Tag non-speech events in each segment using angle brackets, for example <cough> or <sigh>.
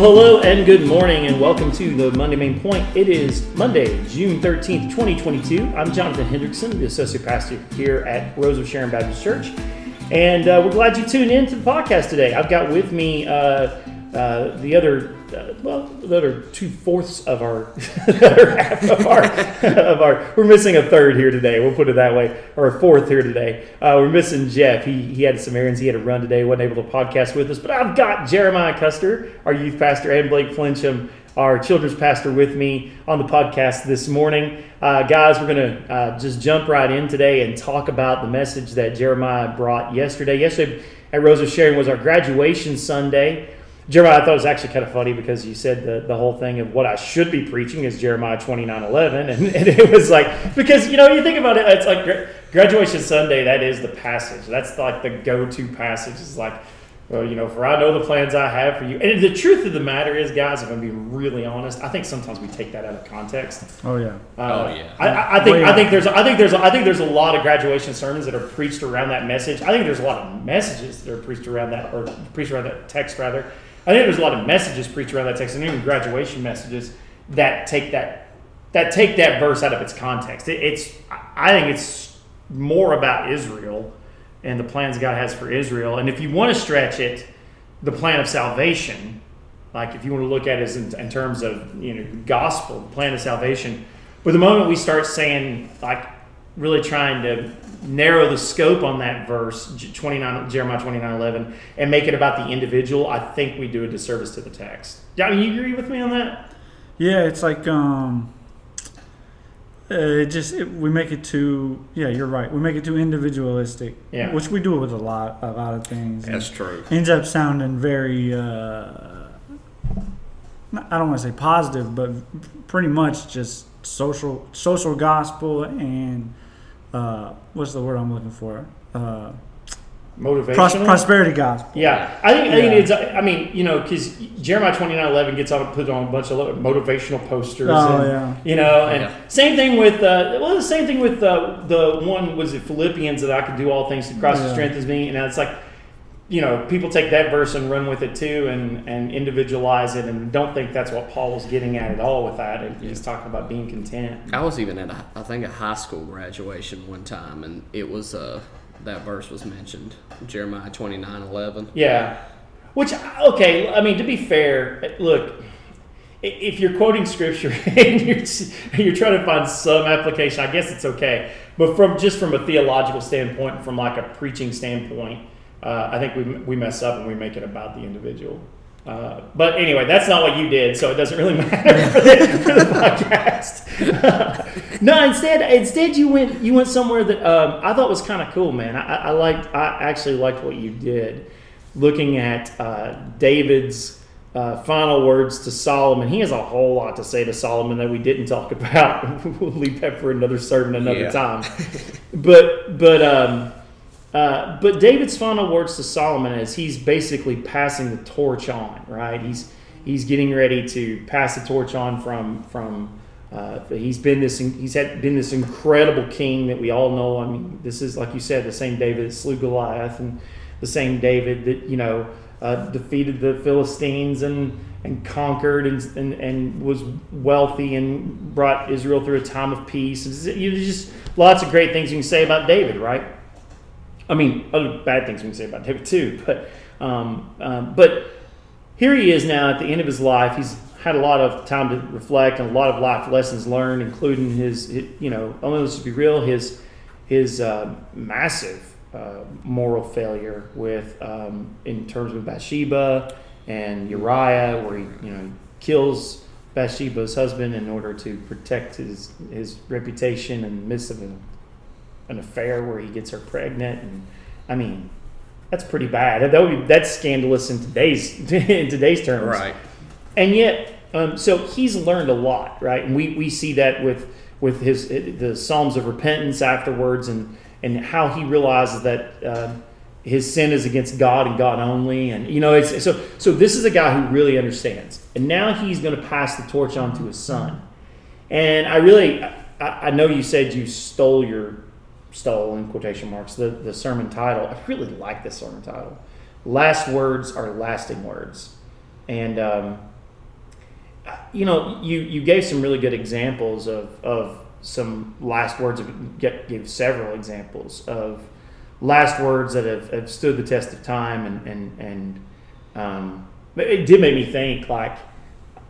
Well, hello and good morning, and welcome to the Monday Main Point. It is Monday, June 13th, 2022. I'm Jonathan Hendrickson, the Associate Pastor here at Rose of Sharon Baptist Church, and uh, we're glad you tuned in to the podcast today. I've got with me uh, uh, the other, uh, well, the other two fourths <laughs> of our, of our, of our. We're missing a third here today. We'll put it that way, or a fourth here today. Uh, we're missing Jeff. He he had some errands he had to run today. wasn't able to podcast with us. But I've got Jeremiah Custer, our youth pastor, and Blake Flincham, our children's pastor, with me on the podcast this morning. Uh, guys, we're to uh, just jump right in today and talk about the message that Jeremiah brought yesterday. Yesterday at Rose of Sharon was our graduation Sunday. Jeremiah, I thought it was actually kind of funny because you said the, the whole thing of what I should be preaching is Jeremiah 29 11. And, and it was like, because, you know, you think about it, it's like gra- graduation Sunday, that is the passage. That's like the go to passage. It's like, well, you know, for I know the plans I have for you. And the truth of the matter is, guys, if I'm being really honest, I think sometimes we take that out of context. Oh yeah. Uh, Oh, yeah. I- I, I think Way I think there's I think there's I think there's a lot of graduation sermons that are preached around that message. I think there's a lot of messages that are preached around that or preached around that text rather. I think there's a lot of messages preached around that text and even graduation messages that take that that take that verse out of its context. It, it's I think it's more about Israel and the plans God has for Israel. And if you want to stretch it, the plan of salvation, like if you want to look at it in, in terms of you know gospel, the plan of salvation. But the moment we start saying like really trying to narrow the scope on that verse, 29 Jeremiah 29 11, and make it about the individual, I think we do a disservice to the text. Yeah, you agree with me on that? Yeah, it's like um, uh, it just it, we make it too. Yeah, you're right. We make it too individualistic. Yeah. Which we do with a lot, a lot of things. That's true. ends up sounding very. Uh, I don't want to say positive, but pretty much just social, social gospel and uh, what's the word I'm looking for? Uh, Motivational. pros- prosperity gospel. Yeah, I think I think Yeah. it's. I mean, you know, because Jeremiah twenty nine eleven gets on put on a bunch of motivational posters. Oh, and, yeah. You know, and Yeah. same thing with uh, well, the same thing with uh, the one was it Philippians that I could do all things through Christ who Yeah. strengthens me, and it's like, you know, people take that verse and run with it too, and and individualize it, and don't think that's what Paul was getting at at all with that. And He's talking about being content. I was even at a, I think a high school graduation one time, and it was uh that verse was mentioned, Jeremiah twenty nine eleven. Yeah. Which okay, I mean to be fair, look, if you're quoting scripture <laughs> and you're you're trying to find some application, I guess it's okay. But from just from a theological standpoint, from like a preaching standpoint, uh, I think we we mess up and we make it about the individual. Uh, but anyway, that's not what you did, so it doesn't really <laughs> matter for the, for the podcast. <laughs> no, instead, instead you went you went somewhere that um, I thought was kind of cool, man. I, I liked, I actually liked what you did, looking at uh, David's uh, final words to Solomon. He has a whole lot to say to Solomon that we didn't talk <laughs> about. we'll leave that for another sermon another Yeah. time. but but um, uh, but David's final words to Solomon is he's basically passing the torch on, right? He's he's getting ready to pass the torch on from from. Uh, he's been this he's had been this incredible king that we all know. I mean, this is like you said, the same David that slew Goliath, and the same David that you know uh, defeated the Philistines and and conquered and, and and was wealthy and brought Israel through a time of peace. It's, you just lots of great things you can say about David, right? I mean, other bad things we can say about David too, but um, um, but here he is now at the end of his life. He's had a lot of time to reflect and a lot of life lessons learned, including his, his you know, only let's be real, his his uh, massive uh, moral failure with um, in terms of Bathsheba and Uriah, where he you know kills Bathsheba's husband in order to protect his his reputation in the midst of an, an affair where he gets her pregnant, and I mean that's pretty bad. That would be that's scandalous in today's <laughs> in today's terms, Right. and yet um, so he's learned a lot right? And we, we see that with with his the psalms of repentance afterwards and and how he realizes that uh, his sin is against god and god only. And you know it's so so this is a guy who really understands. And now he's going to pass the torch on to his son. And i really i, I know you said you stole your stole in quotation marks the, the sermon title i really like this sermon title last words are lasting words and um, you know, you you gave some really good examples of of some last words. Of, get give several examples of last words that have, have stood the test of time, and and and um, it did make me think like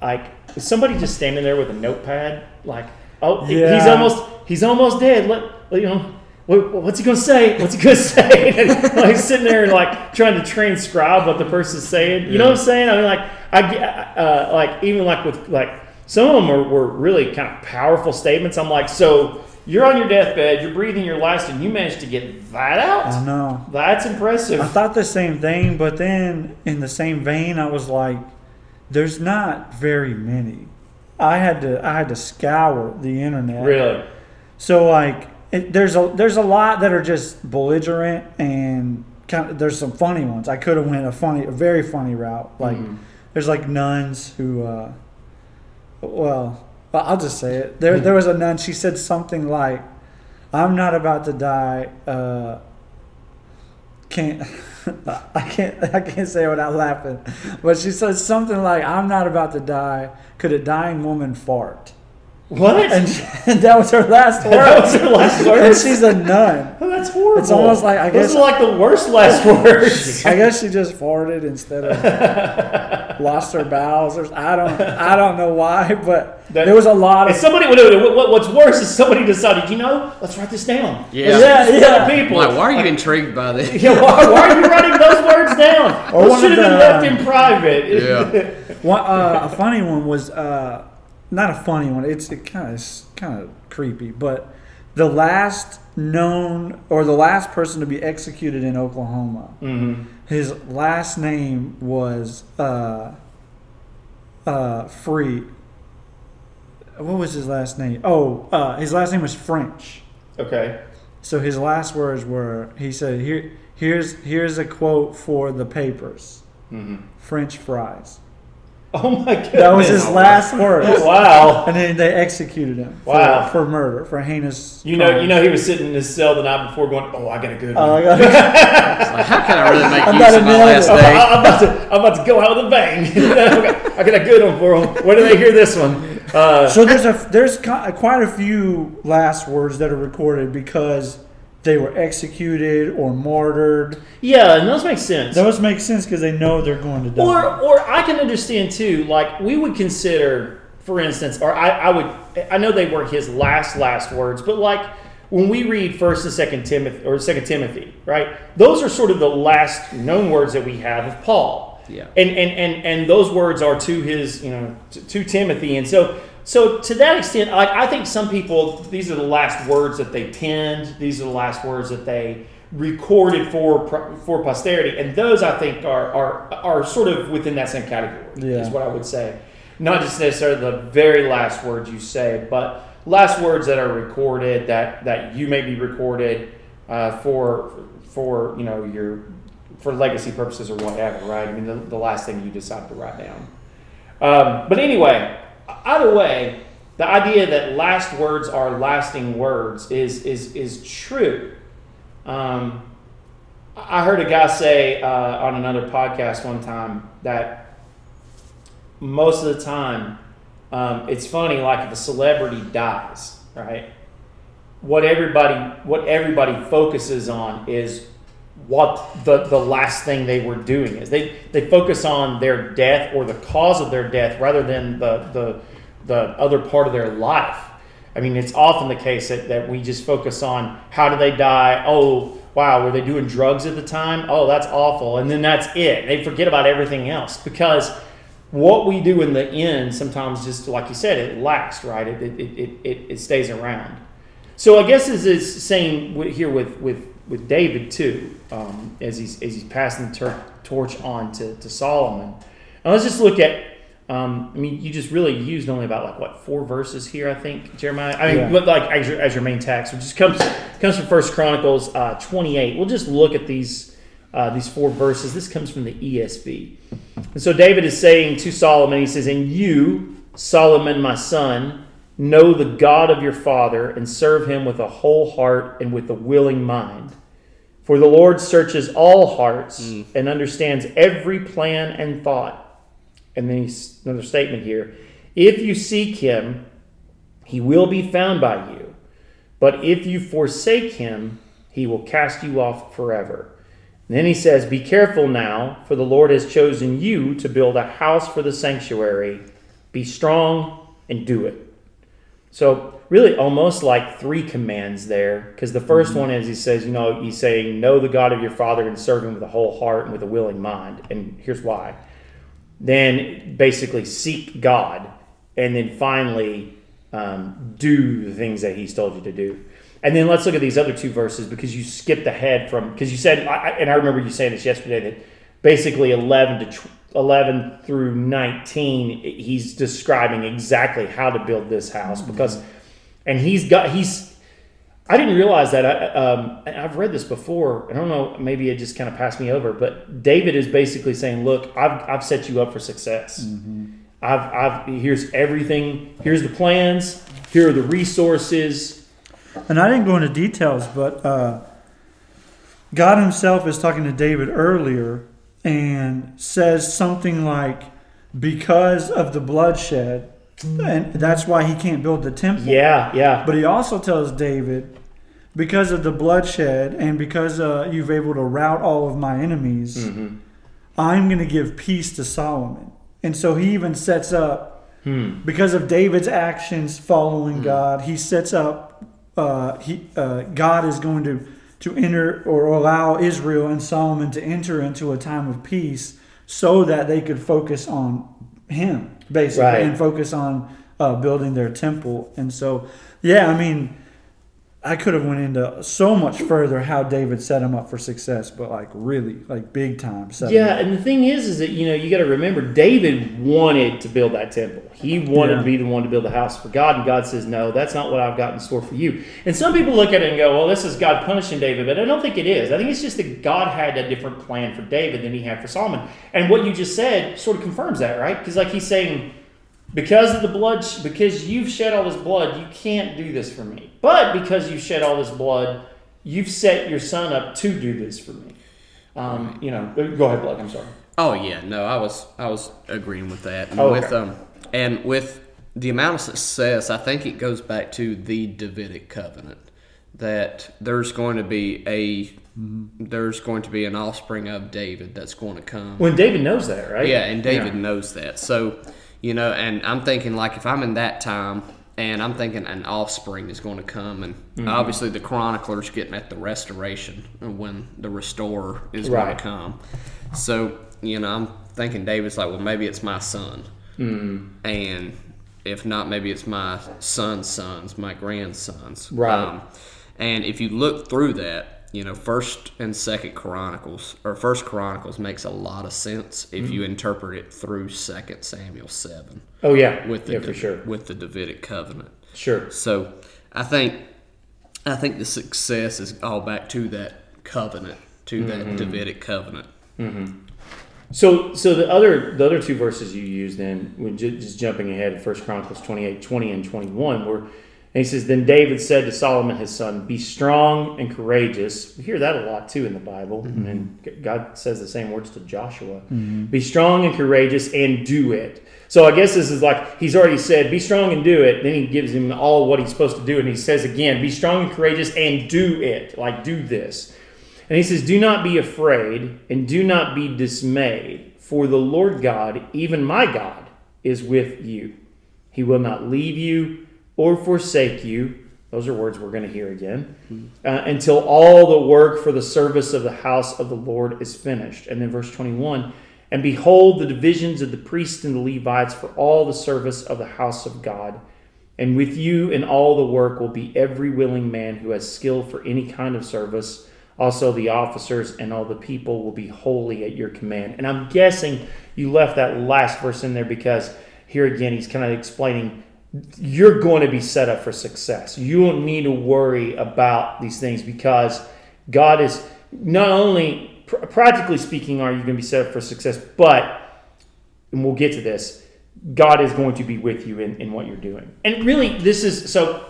like is somebody just standing there with a notepad like oh he's almost he's almost dead. Let you know. What- What's he gonna say? What's he gonna <laughs> say? <laughs> And, like sitting there and like trying to transcribe what the person's saying. You know what I'm saying? I mean, like I get uh, like even like with like some of them were, were really kind of powerful statements. I'm like, so you're on your deathbed, you're breathing your last, and you managed to get that out. I know. That's impressive. I thought the same thing, but then in the same vein, I was like, "There's not very many." I had to I had to scour the internet. Really? So like, it, there's a there's a lot that are just belligerent and kind of there's some funny ones. I could have went a funny, a very funny route. Like Mhm. there's like nuns who, uh, well, well, I'll just say it. There there was a nun. She said something like, "I'm not about to die." Uh, can't <laughs> I can't I can't say it without laughing, but she said something like, "I'm not about to die." Could a dying woman fart? What? And, and that was her last word. <laughs> That was her last word. <laughs> And she's a nun. <laughs> Oh, that's horrible. It's almost like- I those guess- are like the worst last words. I guess she just farted instead of lost her bowels. Or, I don't I don't know why, but That- there was a lot of somebody, what, what, what's worse is somebody decided, you know, let's write this down. Yeah. Yeah, share this with yeah. people. Like, why are you intrigued by this? Yeah, why, why are you writing those words down? Or Those should have been left in private. Yeah. one, uh, a funny one was uh, not a funny one. It's it kind of kind of creepy, but the last known or the last person to be executed in Oklahoma. hmm His last name was uh, uh, Free. What was his last name? Oh, uh, his last name was French. Okay. So his last words were, he said, "Here, here's here's a quote for the papers: hmm French fries." <laughs> Oh my goodness. That was his last words, Wow. and then they executed him. Wow. For, murder, for heinous. You know, you know, he was sitting in his cell the night before, going, "Oh, I got a good one. Oh, I got- <laughs> Like, how can I really make I'm use of my last it. I'm, day? I'm about to, I'm about to go out with a bang. I <laughs> got- I got a good one for him. When do they hear this one? Uh, so there's a there's quite a few last words that are recorded because they were executed or martyred. yeah, and those make sense. Those make sense because they know they're going to die. Or, or I can understand too. Like we would consider, for instance, or I, I would. I know they were his last last words, but like when we read First and Second Timothy or Second Timothy, right? Those are sort of the last known words that we have of Paul. Yeah. And and and and those words are to his, you know, to, to Timothy, and so. So to that extent, like I think some people, these are the last words that they penned. These are the last words that they recorded for for posterity, and those I think are are are sort of within that same category. Yeah. Is what I would say. Not just necessarily the very last words you say, but last words that are recorded that that you may be recorded uh, for for you know your for legacy purposes or whatever, right? I mean, the, the last thing you decide to write down. Um, but anyway, either way, the idea that last words are lasting words is is is true. Um, I heard a guy say uh, on another podcast one time that most of the time, um, it's funny. Like if a celebrity dies, right? What everybody what everybody focuses on is what the, the last thing they were doing is. They they focus on their death or the cause of their death rather than the the, the other part of their life. I mean, it's often the case that, that we just focus on how do they die? Oh, wow, were they doing drugs at the time? Oh, that's awful. And then that's it. They forget about everything else because what we do in the end sometimes just like you said, it lasts, right? It, it, it, it, it stays around. So I guess this is saying here with, with, with David too, um, as he's as he's passing the tor- torch on to, to Solomon. Now let's just look at. Um, I mean, you just really used only about like what four verses here, I think, Jeremiah. I mean, Yeah. but like as your, as your main text, which just comes comes from First Chronicles uh, twenty eight. We'll just look at these uh, these four verses. This comes from the ESV. And so David is saying to Solomon, he says, And you, Solomon, my son, know the God of your father and serve him with a whole heart and with a willing mind. For the Lord searches all hearts mm. and understands every plan and thought. And then he's another statement here. If you seek him, he will be found by you. But if you forsake him, he will cast you off forever. And then he says, Be careful now, for the Lord has chosen you to build a house for the sanctuary. Be strong and do it. So, really, almost like three commands there, because the 1st one is he says, you know, he's saying, Know the God of your father and serve him with a whole heart and with a willing mind. And here's why. Then basically seek God. And then finally, um, do the things that he's told you to do. And then let's look at these other two verses because you skipped ahead from because you said I, and I remember you saying this yesterday that basically 11 to 11 through 19 he's describing exactly how to build this house because and he's got he's I didn't realize that I, um, I've read this before I don't know maybe it just kind of passed me over but David is basically saying look I've, I've set you up for success Mm-hmm. I've, I've here's everything here's the plans here are the resources And I didn't go into details, but uh, God Himself is talking to David earlier and says something like, because of the bloodshed, and that's why he can't build the temple. yeah yeah But he also tells David, because of the bloodshed and because uh, you've able to rout all of my enemies, Mm-hmm. I'm going to give peace to Solomon. And so he even sets up, Hmm. because of David's actions following God, he sets up, uh, he, uh, God is going to, to enter or allow Israel and Solomon to enter into a time of peace so that they could focus on him, basically, Right. and focus on uh, building their temple. And so, yeah, I mean, I could have went into so much further how David set him up for success, but like really, like big time. Set Yeah, and the thing is, is that you know you got to remember David wanted to build that temple. He wanted Yeah. to be the one to build the house for God, and God says, "No, that's not what I've got in store for you." And some people look at it and go, "Well, this is God punishing David," but I don't think it is. I think it's just that God had a different plan for David than He had for Solomon. And what you just said sort of confirms that, right? Because like He's saying, because of the blood, because you've shed all this blood, you can't do this for me. But because you've shed all this blood, you've set your son up to do this for me. Um, you know, go ahead, Blood. I'm sorry. Oh yeah, no, I was I was agreeing with that. And Oh, with okay. um and with the amount of success, I think it goes back to the Davidic covenant that there's going to be a there's going to be an offspring of David that's going to come. When David knows that, right? Yeah, and David knows that. So, you know, and I'm thinking like if I'm in that time and I'm thinking an offspring is going to come and Mm-hmm. obviously the chronicler's getting at the restoration when the restorer is going to come. So, you know, I'm thinking David's like, well, maybe it's my son. Mm-hmm. And if not, maybe it's my son's sons, my grandsons. Right. Um, and if you look through that, you know, first and second Chronicles or first Chronicles makes a lot of sense if Mm-hmm. you interpret it through Second Samuel 7 oh yeah. with the yeah for sure. with the Davidic covenant. Sure. So I think I think the success is all back to that covenant, to Mm-hmm. that Davidic covenant. So so the other the other two verses you used then, just jumping ahead, First Chronicles 28, 20 and 21, where and he says, Then David said to Solomon his son, Be strong and courageous. We hear that a lot too in the Bible. Mm-hmm. And then G- God says the same words to Joshua. Mm-hmm. Be strong and courageous and do it. So I guess this is like he's already said, Be strong and do it. Then he gives him all what he's supposed to do. And he says again, Be strong and courageous and do it. Like do this. And he says, Do not be afraid and do not be dismayed, for the Lord God, even my God, is with you. He will not leave you or forsake you. Those are words we're going to hear again. Uh, until all the work for the service of the house of the Lord is finished. And then verse 21 And behold, the divisions of the priests and the Levites for all the service of the house of God. And with you in all the work will be every willing man who has skill for any kind of service. Also, the officers and all the people will be holy at your command. And I'm guessing you left that last verse in there because here again, he's kind of explaining you're going to be set up for success. You don't need to worry about these things because God is not only, pr- practically speaking, are you going to be set up for success, but, and we'll get to this, God is going to be with you in, in what you're doing. And really, this is so.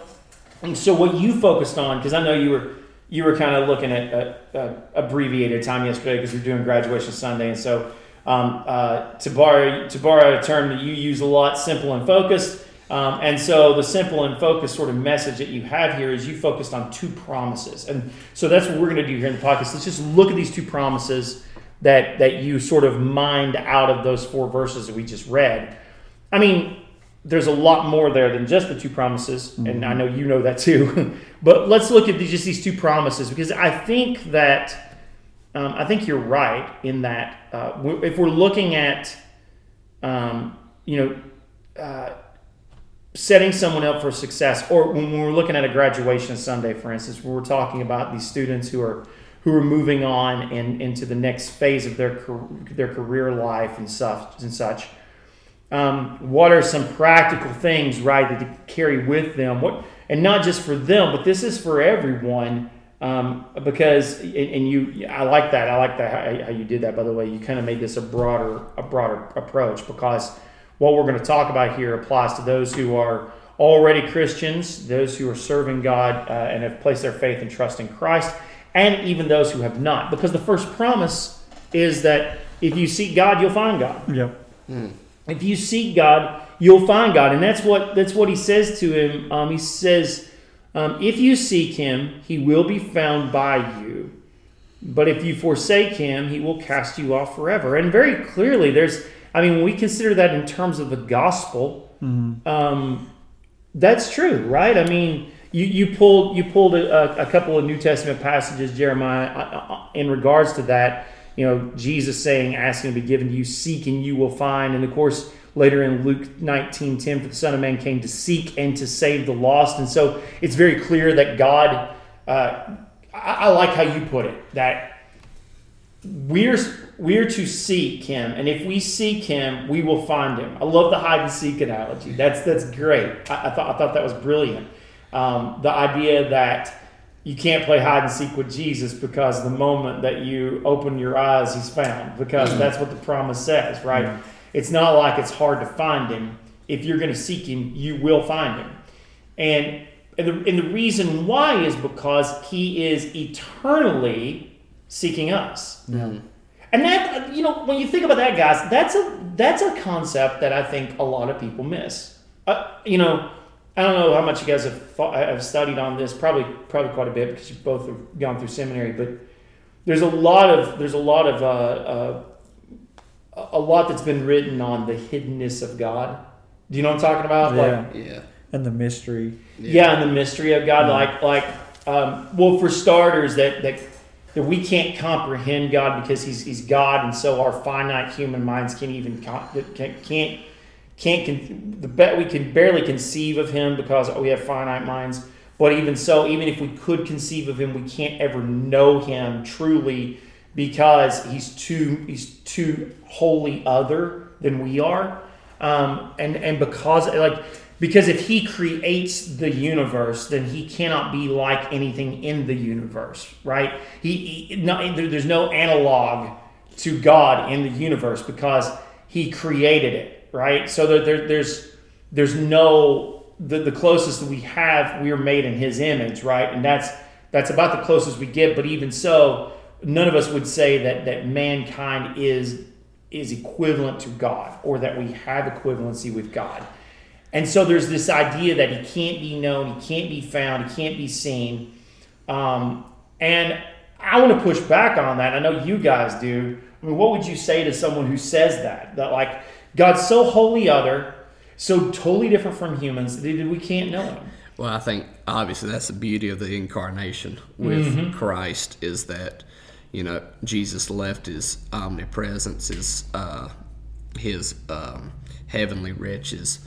So what you focused on, because I know you were you were kind of looking at a, a abbreviated time yesterday because you're doing graduation Sunday, and so um, uh, to borrow to borrow a term that you use a lot, simple and focused. Um, and so the simple and focused sort of message that you have here is you focused on two promises, and so that's what we're going to do here in the podcast. Let's just look at these two promises that that you sort of mined out of those four verses that we just read. I mean, there's a lot more there than just the two promises, and I know you know that too. <laughs> but let's look at these, just these two promises because I think that um, I think you're right in that uh, if we're looking at um, you know uh, setting someone up for success, or when we're looking at a graduation Sunday, for instance, we're talking about these students who are who are moving on and into the next phase of their their career life and such and such. Um, what are some practical things right that to carry with them? What and not just for them but this is for everyone um, because and, and you i like that. I like that how, how you did that by the way. You kind of made this a broader a broader approach because what we're going to talk about here applies to those who are already christians those who are serving god uh, and have placed their faith and trust in christ and even those who have not because the first promise is that if you seek god you'll find god Yep. if you seek God, you'll find God, and that's what that's what he says to him. Um, he says, um, "If you seek Him, He will be found by you. But if you forsake Him, He will cast you off forever." And very clearly, there's. I mean, when we consider that in terms of the gospel, um, that's true, right? I mean, you, you pulled you pulled a, a couple of New Testament passages, Jeremiah, uh, uh, in regards to that. You know, Jesus saying, "Asking to be given to you, seek and you will find." And of course, later in Luke nineteen ten, for the Son of Man came to seek and to save the lost. And so it's very clear that God. Uh, I, I like how you put it that we're we're to seek him and if we seek him we will find him. I love the hide and seek analogy. That's that's great. I, I thought i thought that was brilliant. Um, the idea that you can't play hide and seek with jesus because the moment that you open your eyes he's found because that's what the promise says right? It's not like it's hard to find him. If you're going to seek him you will find him. And and the, and the reason why is because he is eternally seeking us. And that you know, when you think about that, guys, that's a that's a concept that I think a lot of people miss. Uh, you know, I don't know how much you guys have thought, have studied on this. Probably probably quite a bit because you both have gone through seminary. But there's a lot of there's a lot of uh, uh, a lot that's been written on the hiddenness of God. Do you know what I'm talking about? Like, Yeah. Yeah. And the mystery. yeah, and the mystery of God, like like um, well, for starters, that that that we can't comprehend God because he's he's God, and so our finite human minds can't even can't can't can't the bet we can barely conceive of him because we have finite minds. But even so, even if we could conceive of him, we can't ever know him truly because he's too he's too wholly other than we are, um, and and because like because if he creates the universe, then he cannot be like anything in the universe, right? He, he there's no analog to God in the universe because he created it, right? So there, there, there's there's no the, the closest that we have, we are made in his image, right? And that's that's about the closest we get. But even so, none of us would say that that mankind is is equivalent to God or that we have equivalency with God. And so there's this idea that he can't be known, he can't be found, he can't be seen. Um, and I want to push back on that. I know you guys do. I mean, what would you say to someone who says that? That like God's so wholly other, so totally different from humans that we can't know him. Well, I think obviously that's the beauty of the incarnation with Mm-hmm. Christ is that you know Jesus left his omnipresence, his uh, his um, heavenly riches.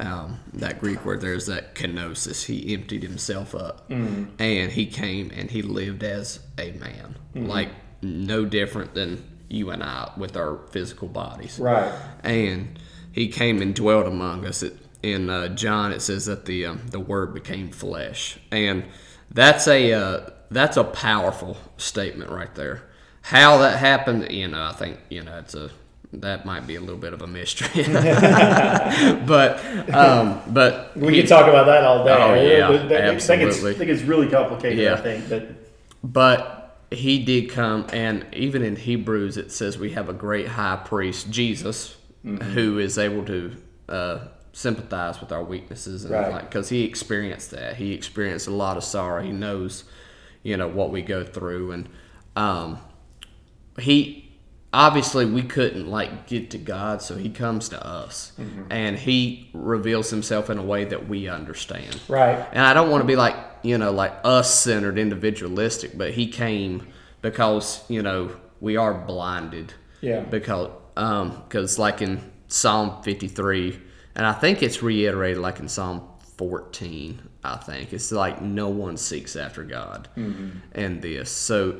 Um, that Greek word there's that kenosis. He emptied himself up, Mm-hmm. and he came and he lived as a man, like no different than you and I with our physical bodies Right. and he came and dwelt among us. It, in uh, John, it says that the um, the Word became flesh, and that's a uh, that's a powerful statement right there. How that happened, you know, I think you know it's a that might be a little bit of a mystery, <laughs> <laughs> but um, but We could talk about that all day. Oh, yeah, I think it's, I think it's really complicated, Yeah. I think. But But he did come, and even in Hebrews it says we have a great high priest, Jesus, who is able to uh, sympathize with our weaknesses, and Right. like because he experienced that, he experienced a lot of sorrow. He knows, you know, what we go through, and um, he obviously we couldn't like get to God, so he comes to us, and he reveals himself in a way that we understand. Right. And I don't want to be like, you know, like us centered, individualistic, but he came because, you know, we are blinded. Yeah. Because, um, because like in Psalm 53, and I think it's reiterated like in Psalm 14, I think. It's like no one seeks after God and this. So,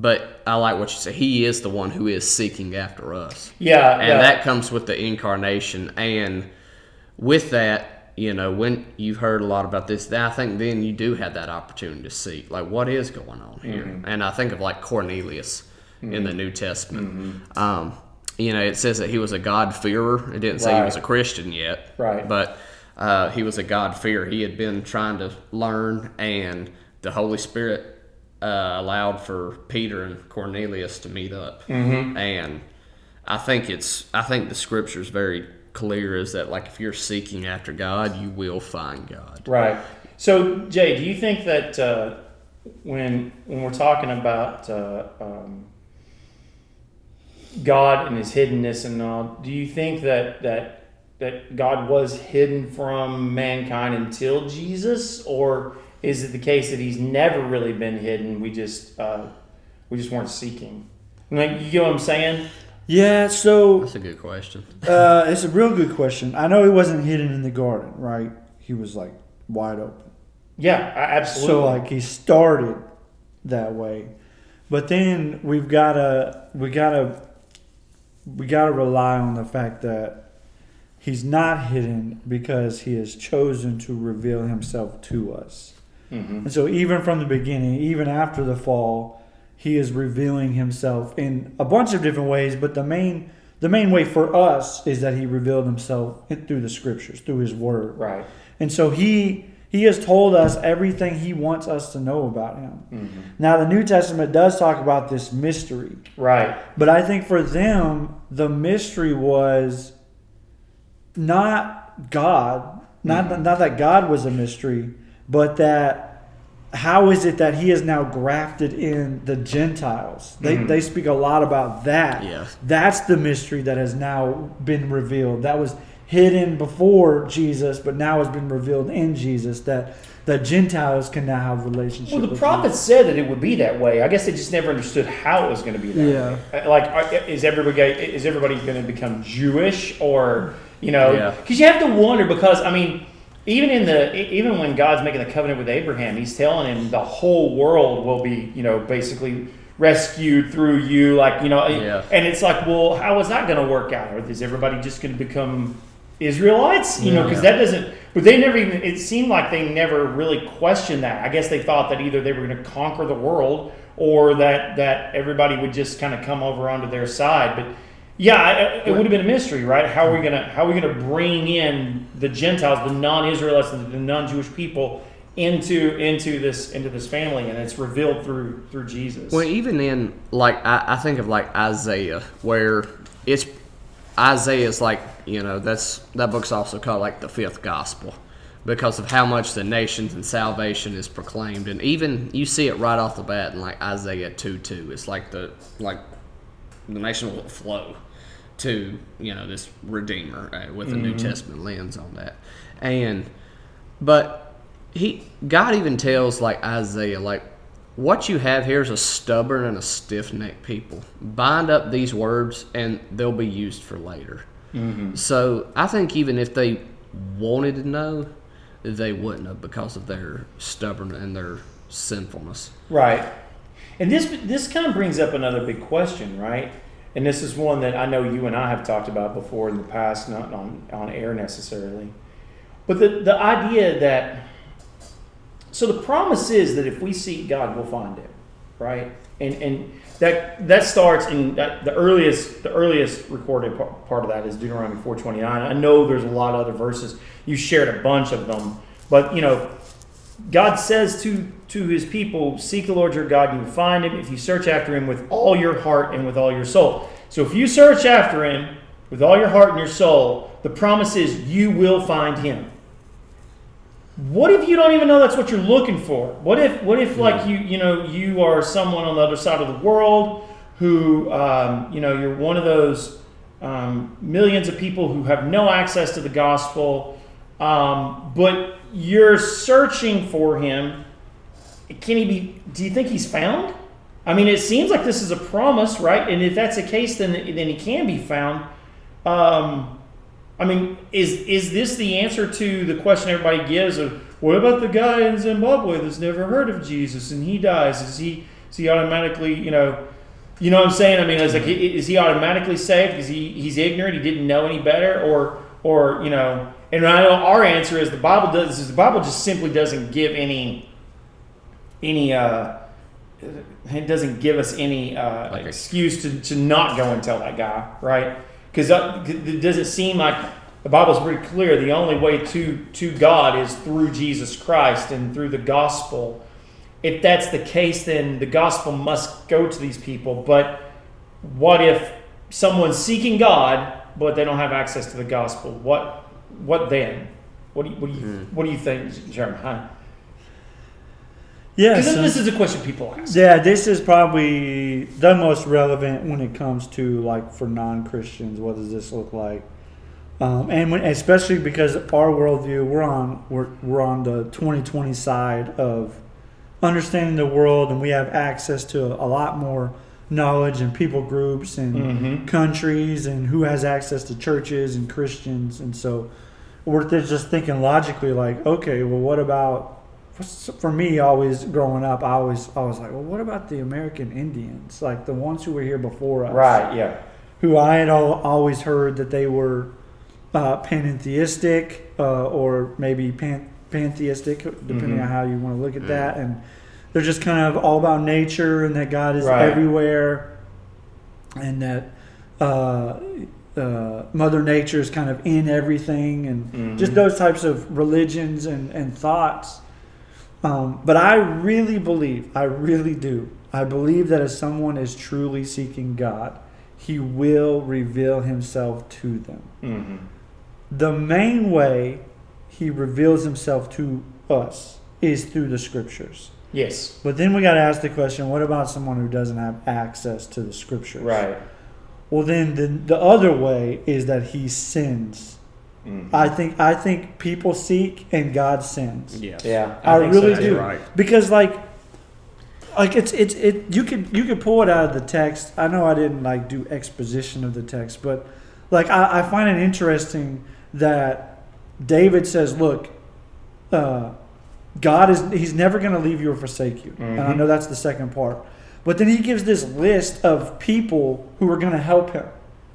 but I like what you say. He is the one who is seeking after us Yeah. and yeah. that comes with the incarnation and with that you know when you've heard a lot about this i think then you do have that opportunity to see like what is going on here Mm-hmm. and i think of like cornelius in the new testament Mm-hmm. um, you know it says that he was a god-fearer it didn't say he was a christian yet Right. but uh, he was a god-fearer he had been trying to learn and the holy spirit uh, allowed for peter and cornelius to meet up Mm-hmm. and I think it's I think the scripture is very clear is that like if you're seeking after God, you will find God. Right. So, Jay, do you think that uh, when when we're talking about uh, um, God and His hiddenness and all, do you think that that that God was hidden from mankind until Jesus, or is it the case that He's never really been hidden? We just uh, we just weren't seeking. Like, you know what I'm saying? Yeah, so That's a good question. <laughs> uh, it's a real good question. I know he wasn't hidden in the garden, right? He was like wide open. Yeah, absolutely. So like he started that way, but then we've gotta we gotta we gotta rely on the fact that he's not hidden because he has chosen to reveal himself to us. Mhm. And so even from the beginning, even after the fall, he is revealing himself in a bunch of different ways, but the main the main way for us is that he revealed himself through the scriptures, through his word. right. And so he he has told us everything he wants us to know about him. Mm-hmm. Now the New Testament does talk about this mystery, Right. but I think for them the mystery was not God, not not that God was a mystery, but that how is it that he is now grafted in the Gentiles? They, Mhm. they speak a lot about that. Yeah. That's the mystery that has now been revealed. That was hidden before Jesus, but now has been revealed in Jesus that the Gentiles can now have relationship. Well, the with prophets said that it would be that way. I guess they just never understood how it was going to be that Yeah. way. Uh, Like, is everybody is everybody going to become Jewish, or you know? Yeah. Because you have to wonder. Because I mean, even in the even when God's making the covenant with Abraham, He's telling him the whole world will be you know basically rescued through you. Like you know, Yeah. and it's like, well, how is that going to work out? Or is everybody just going to become Israelites? You know, because Yeah. that doesn't. But they never even. It seemed like they never really questioned that. I guess they thought that either they were going to conquer the world or that that everybody would just kind of come over onto their side. But yeah, I- it would have been a mystery, right? How are we hmm. gonna How are we gonna bring in the Gentiles, the non-Israelites, the non-Jewish people into into this into this family? And it's revealed through through Jesus. Well, even in like I, I think of like Isaiah, where it's Isaiah is like you know that's that book's also called like the fifth gospel because of how much the nations and salvation is proclaimed, and even you see it right off the bat in like Isaiah two two. It's like the like the nation will flow to you know this redeemer uh, with a New Testament lens on that, and but he God even tells like Isaiah like what you have here is a stubborn and a stiff necked people. Bind up these words and they'll be used for later. So I think even if they wanted to know, they wouldn't have because of their stubborn and their sinfulness. Right. And this this kind of brings up another big question, right? And this is one that I know you and I have talked about before in the past, not on, on air necessarily. But the, the idea that so the promise is that if we seek God, we'll find him, right? And and that that starts in that, the earliest the earliest recorded part of that is Deuteronomy 4:29. I know there's a lot of other verses. You shared a bunch of them, but you know, God says to to his people, seek the Lord your God, and you will find him if you search after him with all your heart and with all your soul. So if you search after him with all your heart and your soul, the promise is you will find him. What if you don't even know that's what you're looking for? What if what if like you you know you are someone on the other side of the world who um, you know you're one of those um, millions of people who have no access to the gospel, um, but you're searching for him. Can he be? Do you think he's found? I mean, it seems like this is a promise, right? And if that's the case, then then he can be found. Um, I mean, is is this the answer to the question everybody gives of what about the guy in Zimbabwe that's never heard of Jesus and he dies? Is he is he automatically you know you know what I'm saying? I mean, it's like is he automatically saved because he he's ignorant, he didn't know any better, or or you know? And I know our answer is the Bible does is the Bible just simply doesn't give any any uh it doesn't give us any uh, like excuse to, to not go and tell that guy, right? Because it doesn't seem like the Bible's pretty clear. The only way to to God is through Jesus Christ and through the gospel. If that's the case, then the gospel must go to these people. But what if someone's seeking God, but they don't have access to the gospel? What what then? What do you, what do you, mm. what do you think, Jeremiah? Yeah, because this is a question people ask. Yeah, this is probably the most relevant when it comes to like for non Christians. What does this look like? Um, and when, especially because our worldview, we're on we're, we're on the 2020 side of understanding the world, and we have access to a lot more knowledge and people groups and mm-hmm. countries, and who has access to churches and Christians, and so we're just thinking logically, like, okay, well, what about for me, always growing up, I always I was like, well, what about the American Indians, like the ones who were here before us? Right. Yeah. Who I had always heard that they were uh, pantheistic uh, or maybe pan- pantheistic, depending mm-hmm. on how you want to look at mm-hmm. that, and they're just kind of all about nature and that God is right. everywhere, and that. Uh, uh, Mother Nature is kind of in everything, and mm-hmm. just those types of religions and, and thoughts um, but I really believe, I really do, I believe that if someone is truly seeking God, He will reveal Himself to them. Mm-hmm. The main way He reveals Himself to us is through the Scriptures. Yes. But then we got to ask the question what about someone who doesn't have access to the Scriptures? Right. Well, then the, the other way is that He sends Mm-hmm. I think I think people seek and God sends. Yeah, yeah, I, I really so do. Right. Because like, like it's it's it. You could you could pull it out of the text. I know I didn't like do exposition of the text, but like I, I find it interesting that David says, "Look, uh, God is He's never going to leave you or forsake you." Mm-hmm. And I mm-hmm. know that's the second part, but then He gives this list of people who are going to help Him,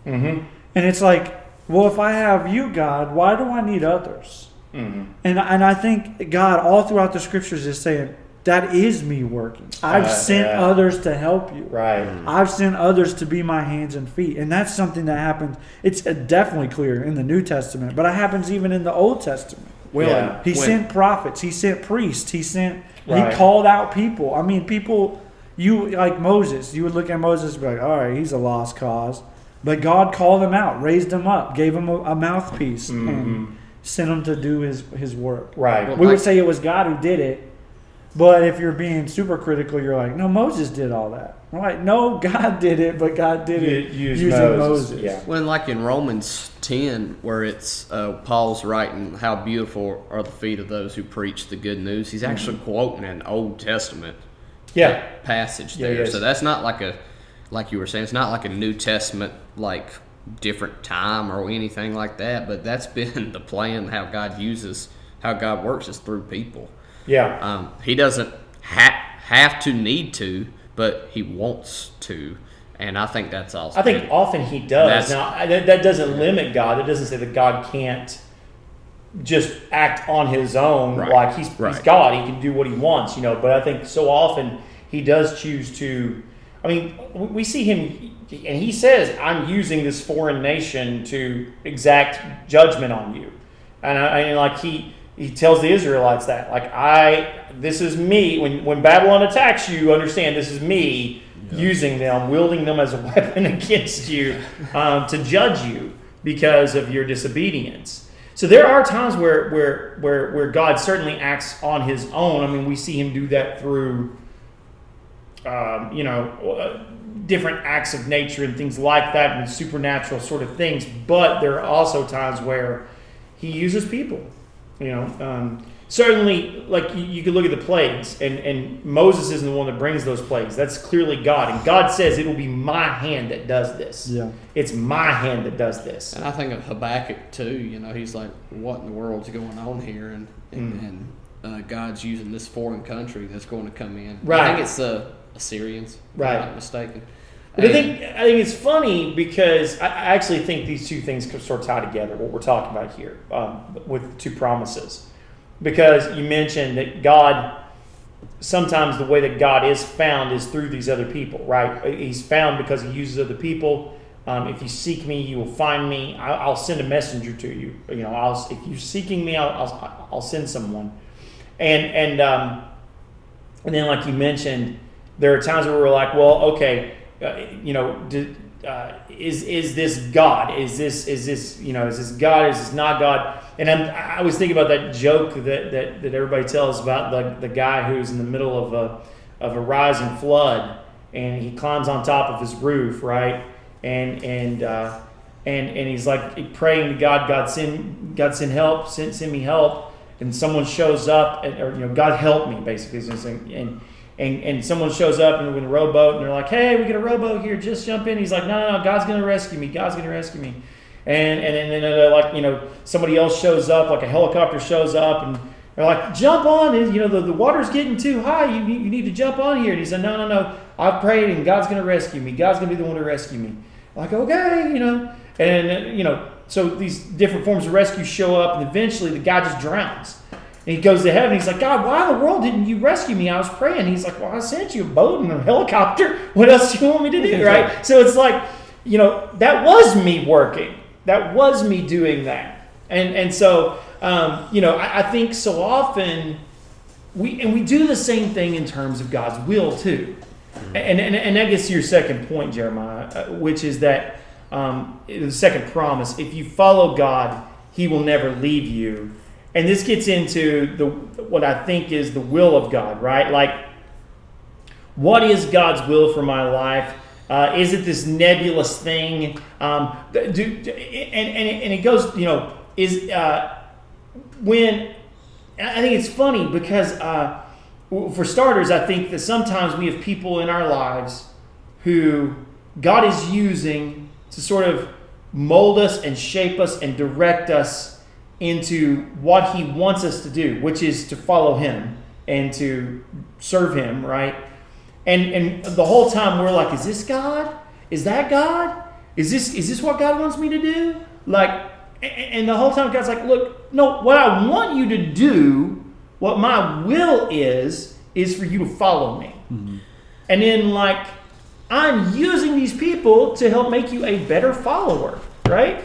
mm-hmm. and it's like well, if I have you, God, why do I need others? Mm-hmm. And and I think God all throughout the scriptures is saying that is me working. I've uh, sent yeah. others to help you. Right. I've sent others to be my hands and feet, and that's something that happens. It's uh, definitely clear in the New Testament, but it happens even in the Old Testament. Well, yeah. he when, sent prophets. He sent priests. He sent. Right. He called out people. I mean, people. You like Moses. You would look at Moses and be like, "All right, he's a lost cause." But God called him out, raised him up, gave him a, a mouthpiece, mm-hmm. and sent him to do his, his work. Right. we would say it was God who did it. But if you're being super critical, you're like, no, Moses did all that. Right? No, God did it, but God did it using Moses. Moses. Yeah. When, like in Romans 10, where it's uh, Paul's writing, How beautiful are the feet of those who preach the good news, he's actually mm-hmm. quoting an Old Testament yeah. passage there. Yeah, so that's not like a like you were saying, it's not like a New Testament like different time or anything like that, but that's <laughs> been the plan how God uses how God works is through people. Yeah. Um, he doesn't ha- have to need to, but he wants to. And I think that's also. I think often he does. Now, that, that doesn't limit God. It doesn't say that God can't just act on his own right. like he's, right. he's God. He can do what he wants, you know. But I think so often he does choose to I mean, we see him, and he says, "I'm using this foreign nation to exact judgment on you," and I, like he he tells the Israelites that like I this is me when when Babylon attacks you understand this is me using them wielding them as a <laughs> weapon against you um, to judge you because of your disobedience. So there are times where where where where God certainly acts on His own. I mean, we see Him do that through um, you know uh, different acts of nature and things like that and supernatural sort of things. But there are also times where He uses people. You know, um, certainly, like you, you could look at the plagues, and, and Moses isn't the one that brings those plagues. That's clearly God. And God says, It will be my hand that does this. Yeah. It's my hand that does this. And I think of Habakkuk too. You know, he's like, "What in the world's going on here?" And and, Mm. and uh, God's using this foreign country that's going to come in. I Right. think it's the Assyrians. if Right. I'm not mistaken. But I think I think it's funny because I, actually think these two things could sort of tie together. What we're talking about here um, with two promises, because you mentioned that God sometimes the way that God is found is through these other people, right? He's found because He uses other people. Um, if you seek me, you will find me. I, I'll send a messenger to you. You know, I'll, if you're seeking me, I'll, I'll, I'll send someone. And and um, and then, like you mentioned, there are times where we're like, well, okay, uh, you know, did, uh, is is this God? Is this is this you know is this God? Is this not God? And I'm, I was thinking about that joke that, that, that everybody tells about the, the guy who's in the middle of a of a rising flood and he climbs on top of his roof, right? And and uh, and and he's like praying to God, God send God send help, send send me help. And someone shows up, and, or you know, God help me, basically. saying. And and and someone shows up and with a rowboat, and they're like, "Hey, we got a rowboat here. Just jump in." He's like, "No, no, no. God's gonna rescue me. God's gonna rescue me." And and then like you know, somebody else shows up, like a helicopter shows up, and they're like, "Jump on!" And you know, the, the water's getting too high. You you need to jump on here. And he said, "No, no, no. I've prayed, and God's gonna rescue me. God's gonna be the one to rescue me." Like, okay, you know, and you know, so these different forms of rescue show up, and eventually the guy just drowns. And he goes to heaven. He's like, God, why in the world didn't you rescue me? I was praying. He's like, Well, I sent you a boat and a helicopter. <laughs> What else do you want me to do? <laughs> Right? So it's like, you know, that was me working. That was me doing that. And and so, um, you know, I, I think so often we and we do the same thing in terms of God's will too. And, and, and that gets to your second point, Jeremiah, uh, which is that um, the second promise: if you follow God, He will never leave you. And this gets into the what I think is the will of God, right? Like, what is God's will for my life? Uh, is it this nebulous thing? Um, do, and, and, and it goes, you know, is uh, when I think it's funny because, uh, for starters, I think that sometimes we have people in our lives who God is using to sort of mold us and shape us and direct us into what He wants us to do, which is to follow Him and to serve Him, right? And and the whole time we're like, is this God? Is that God? Is this is this what God wants me to do? Like, and the whole time God's like, look, no, what I want you to do, what my will is, is for you to follow me. Mm-hmm. And then like, I'm using these people to help make you a better follower, right?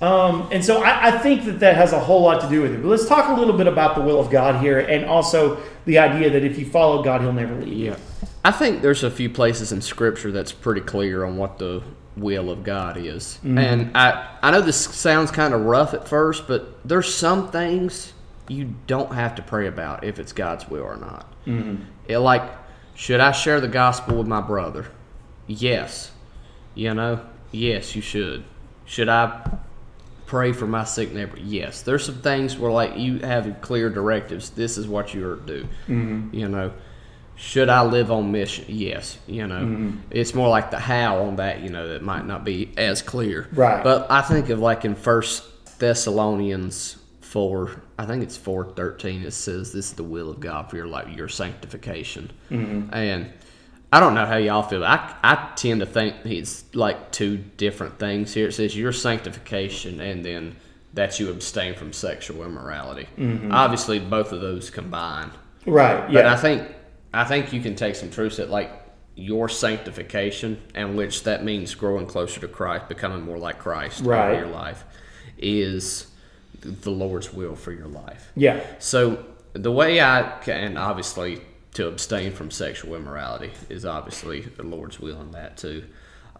Um, and so I, I think that that has a whole lot to do with it. But let's talk a little bit about the will of God here, and also the idea that if you follow God, He'll never leave you. Yeah. I think there's a few places in Scripture that's pretty clear on what the will of God is. And I, I know this sounds kind of rough at first, but there's some things you don't have to pray about if it's God's will or not. It, like, should I share the gospel with my brother? Yes. You know, yes, you should. Should I pray for my sick neighbor? Yes. There's some things where like you have clear directives. This is what you're to do. Mm-hmm. You know, should I live on mission? Yes. You know, Mm-hmm. it's more like the how on that. You know, that might not be as clear. Right. But I think of like in First Thessalonians four. I think it's four thirteen. It says this is the will of God for your life, your sanctification. Mm-hmm. And I don't know how y'all feel. I, I tend to think it's like two different things here. It says your sanctification and then that you abstain from sexual immorality. Mm-hmm. Obviously, both of those combine. Right. But I think I think you can take some truths that like your sanctification, and which that means growing closer to Christ, becoming more like Christ Right. your life, is the Lord's will for your life. Yeah. So the way I can obviously to abstain from sexual immorality is obviously the Lord's will in that too.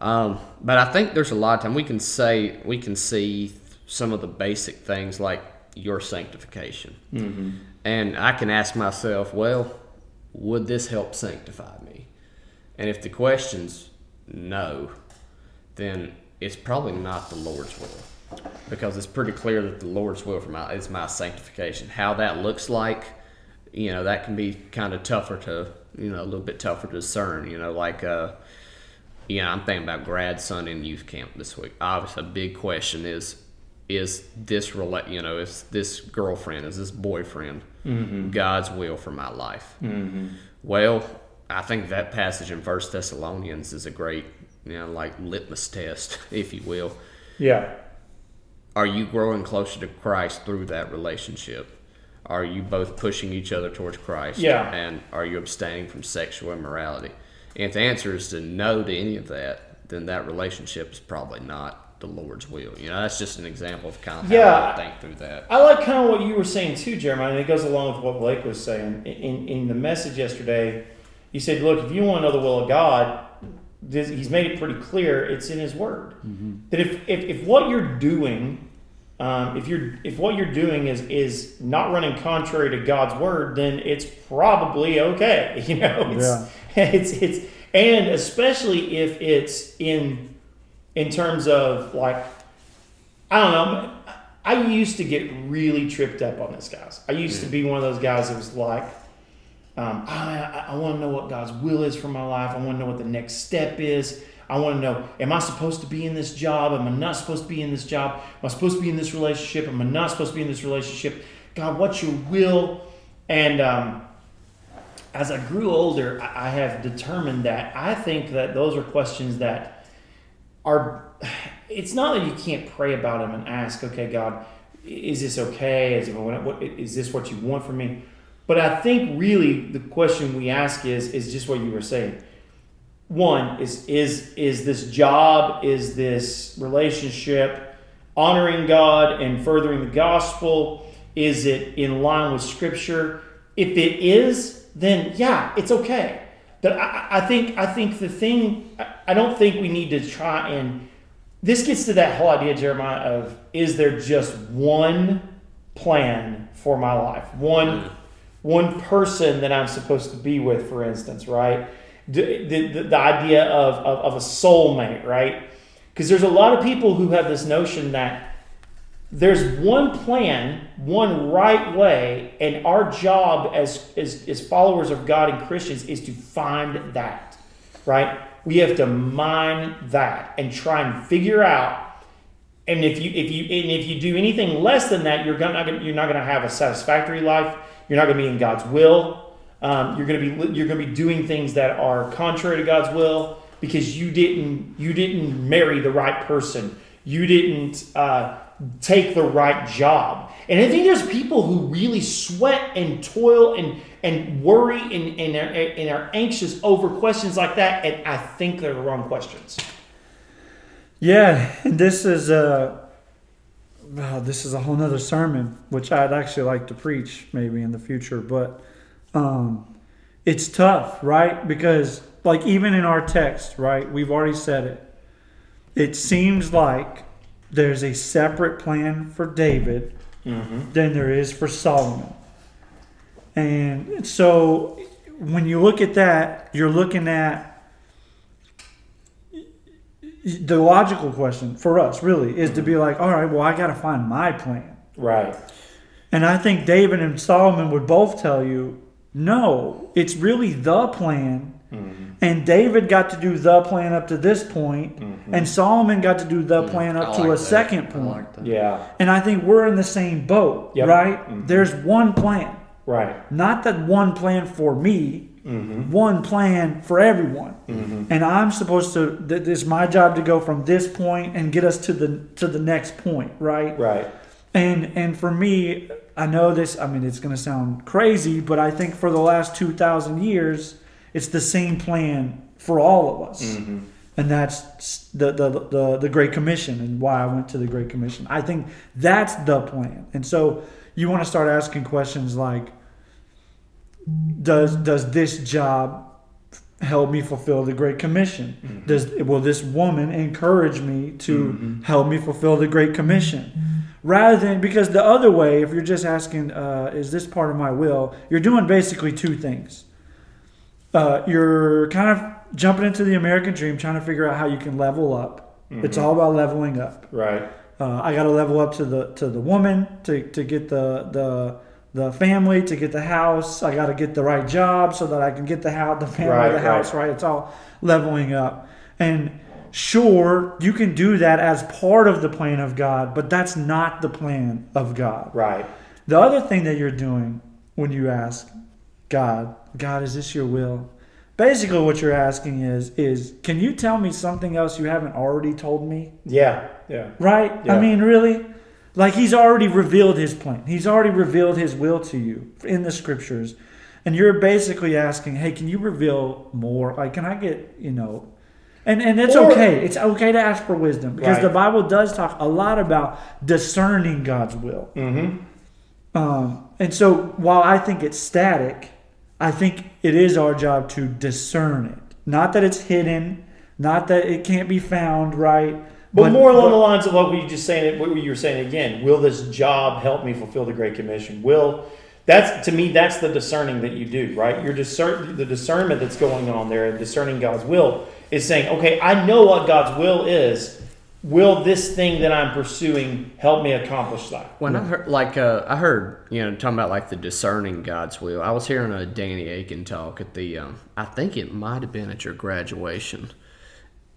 Um, but I think there's a lot of time we can say we can see some of the basic things like your sanctification, mm-hmm. and I can ask myself, well, would this help sanctify me? And if the question's no, then it's probably not the Lord's will, because it's pretty clear that the Lord's will for my is my sanctification. How that looks like, you know, that can be kind of tougher to you know a little bit tougher to discern. You know, like. Uh, you know, I'm thinking about grad son in youth camp this week. Obviously, a big question is is this relate you know is this girlfriend is this boyfriend mm-hmm. god's will for my life mm-hmm. well i think that passage in first thessalonians is a great you know like litmus test <laughs> if you will yeah are you growing closer to christ through that relationship are you both pushing each other towards christ yeah and are you abstaining from sexual immorality and if the answer is to no to any of that, then that relationship is probably not the Lord's will. You know, that's just an example of kind of yeah, how I think through that. I like kind of what you were saying too, Jeremiah, and it goes along with what Blake was saying. In, in the message yesterday, you said, look, if you want to know the will of God, this, he's made it pretty clear it's in his word. Mm-hmm. That if, if, if what you're doing um, if you're if what you're doing is is not running contrary to God's word, then it's probably okay. <laughs> You know, it's, yeah. <laughs> it's it's and especially if it's in in terms of like I don't know. I used to get really tripped up on this, guys. I used to be one of those guys that was like, um, I, I want to know what God's will is for my life. I want to know what the next step is. I want to know, am I supposed to be in this job? Am I not supposed to be in this job? Am I supposed to be in this relationship? Am I not supposed to be in this relationship? God, what's your will? And um, as I grew older, I have determined that I think that those are questions that are, it's not that you can't pray about them and ask, okay, God, is this okay? Is, this what you want from me? But I think really the question we ask is, is just what you were saying one is is is this job is this relationship honoring god and furthering the gospel? Is it in line with scripture? If it is then yeah it's okay. But i, I think i think the thing i don't think we need to try and this gets to that whole idea jeremiah of is there just one plan for my life? One one person that i'm supposed to be with for instance right the, the, the idea of, of, of a soulmate, right? Because there's a lot of people who have this notion that there's one plan, one right way, and our job as, as, as followers of God and Christians is to find that, right? We have to mine that and try and figure out. And if you if you and if you do anything less than that, you're gonna you're not gonna have a satisfactory life. You're not gonna be in God's will. Um, you're going to be you're going to be doing things that are contrary to God's will because you didn't you didn't marry the right person. You didn't uh, take the right job. And I think there's people who really sweat and toil and and worry and, and, are, and are anxious over questions like that. And I think they're the wrong questions. Yeah, and this is a this is a whole nother sermon, which I'd actually like to preach maybe in the future, but um, it's tough, right? Because, like, even in our text, right, we've already said it. It seems like there's a separate plan for David mm-hmm. than there is for Solomon. And so when you look at that, you're looking at the logical question for us really is mm-hmm. to be like, all right, well, I got to find my plan. Right. And I think David and Solomon would both tell you no, it's really the plan. Mm-hmm. And David got to do the plan up to this point, mm-hmm. and Solomon got to do the mm-hmm. plan up to a that. second point. Like yeah. And I think we're in the same boat, yep. right? Mm-hmm. There's one plan. Right. Not that one plan for me, Mm-hmm. one plan for everyone mm-hmm. and i'm supposed to th- it's my job to go from this point and get us to the to the next point right right and and for me I know this, I mean, it's going to sound crazy, but I think for the last 2,000 years, it's the same plan for all of us. Mm-hmm. and that's the, the the the Great Commission and why I went to the Great Commission. I think that's the plan, and so you want to start asking questions like, does does this job help me fulfill the Great Commission? Mm-hmm. Does will this woman encourage me to help me fulfill the Great Commission? Rather than because the other way, if you're just asking, uh, is this part of my will? You're doing basically two things. Uh, you're kind of jumping into the American dream, trying to figure out how you can level up. It's all about leveling up. Right. Uh, I got to level up to the to the woman to, to get the the the family to get the house. I got to get the right job so that I can get the house, the family, Right, the right. house. Right. It's all leveling up. And sure, you can do that as part of the plan of God, but that's not the plan of God. Right. The other thing that you're doing when you ask God, God, is this your will? Basically, what you're asking is, is can you tell me something else you haven't already told me? Yeah. Yeah. Right? Yeah. I mean, really? Like he's already revealed his plan. He's already revealed his will to you in the scriptures. And you're basically asking, hey, can you reveal more? Like, can I get, you know, and, and it's Or- okay. It's okay to ask for wisdom because Right. the Bible does talk a lot about discerning God's will. Mm-hmm. Um, and so while I think it's static, I think it is our job to discern it. Not that it's hidden, not that it can't be found, right? But, more along the lines of what we just saying, what you were saying again. Will this job help me fulfill the Great Commission? Will that's to me that's the discerning that you do, right? You're discern the discernment that's going on there, discerning God's will is saying, okay, I know what God's will is. Will this thing that I'm pursuing help me accomplish that? When I heard, like, uh, I heard, you know, talking about like the discerning God's will. I was hearing a Danny Akin talk at the, um, I think it might have been at your graduation.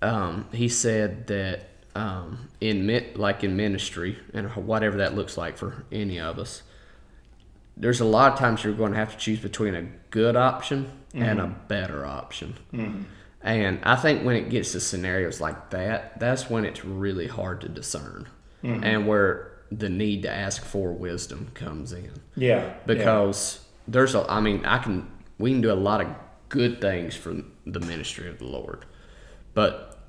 Um, he said that um, in like in ministry and whatever that looks like for any of us, there's a lot of times you're going to have to choose between a good option and a better option. And I think when it gets to scenarios like that, that's when it's really hard to discern, and where the need to ask for wisdom comes in. Yeah. Because there's a, I mean, I can, we can do a lot of good things for the ministry of the Lord, but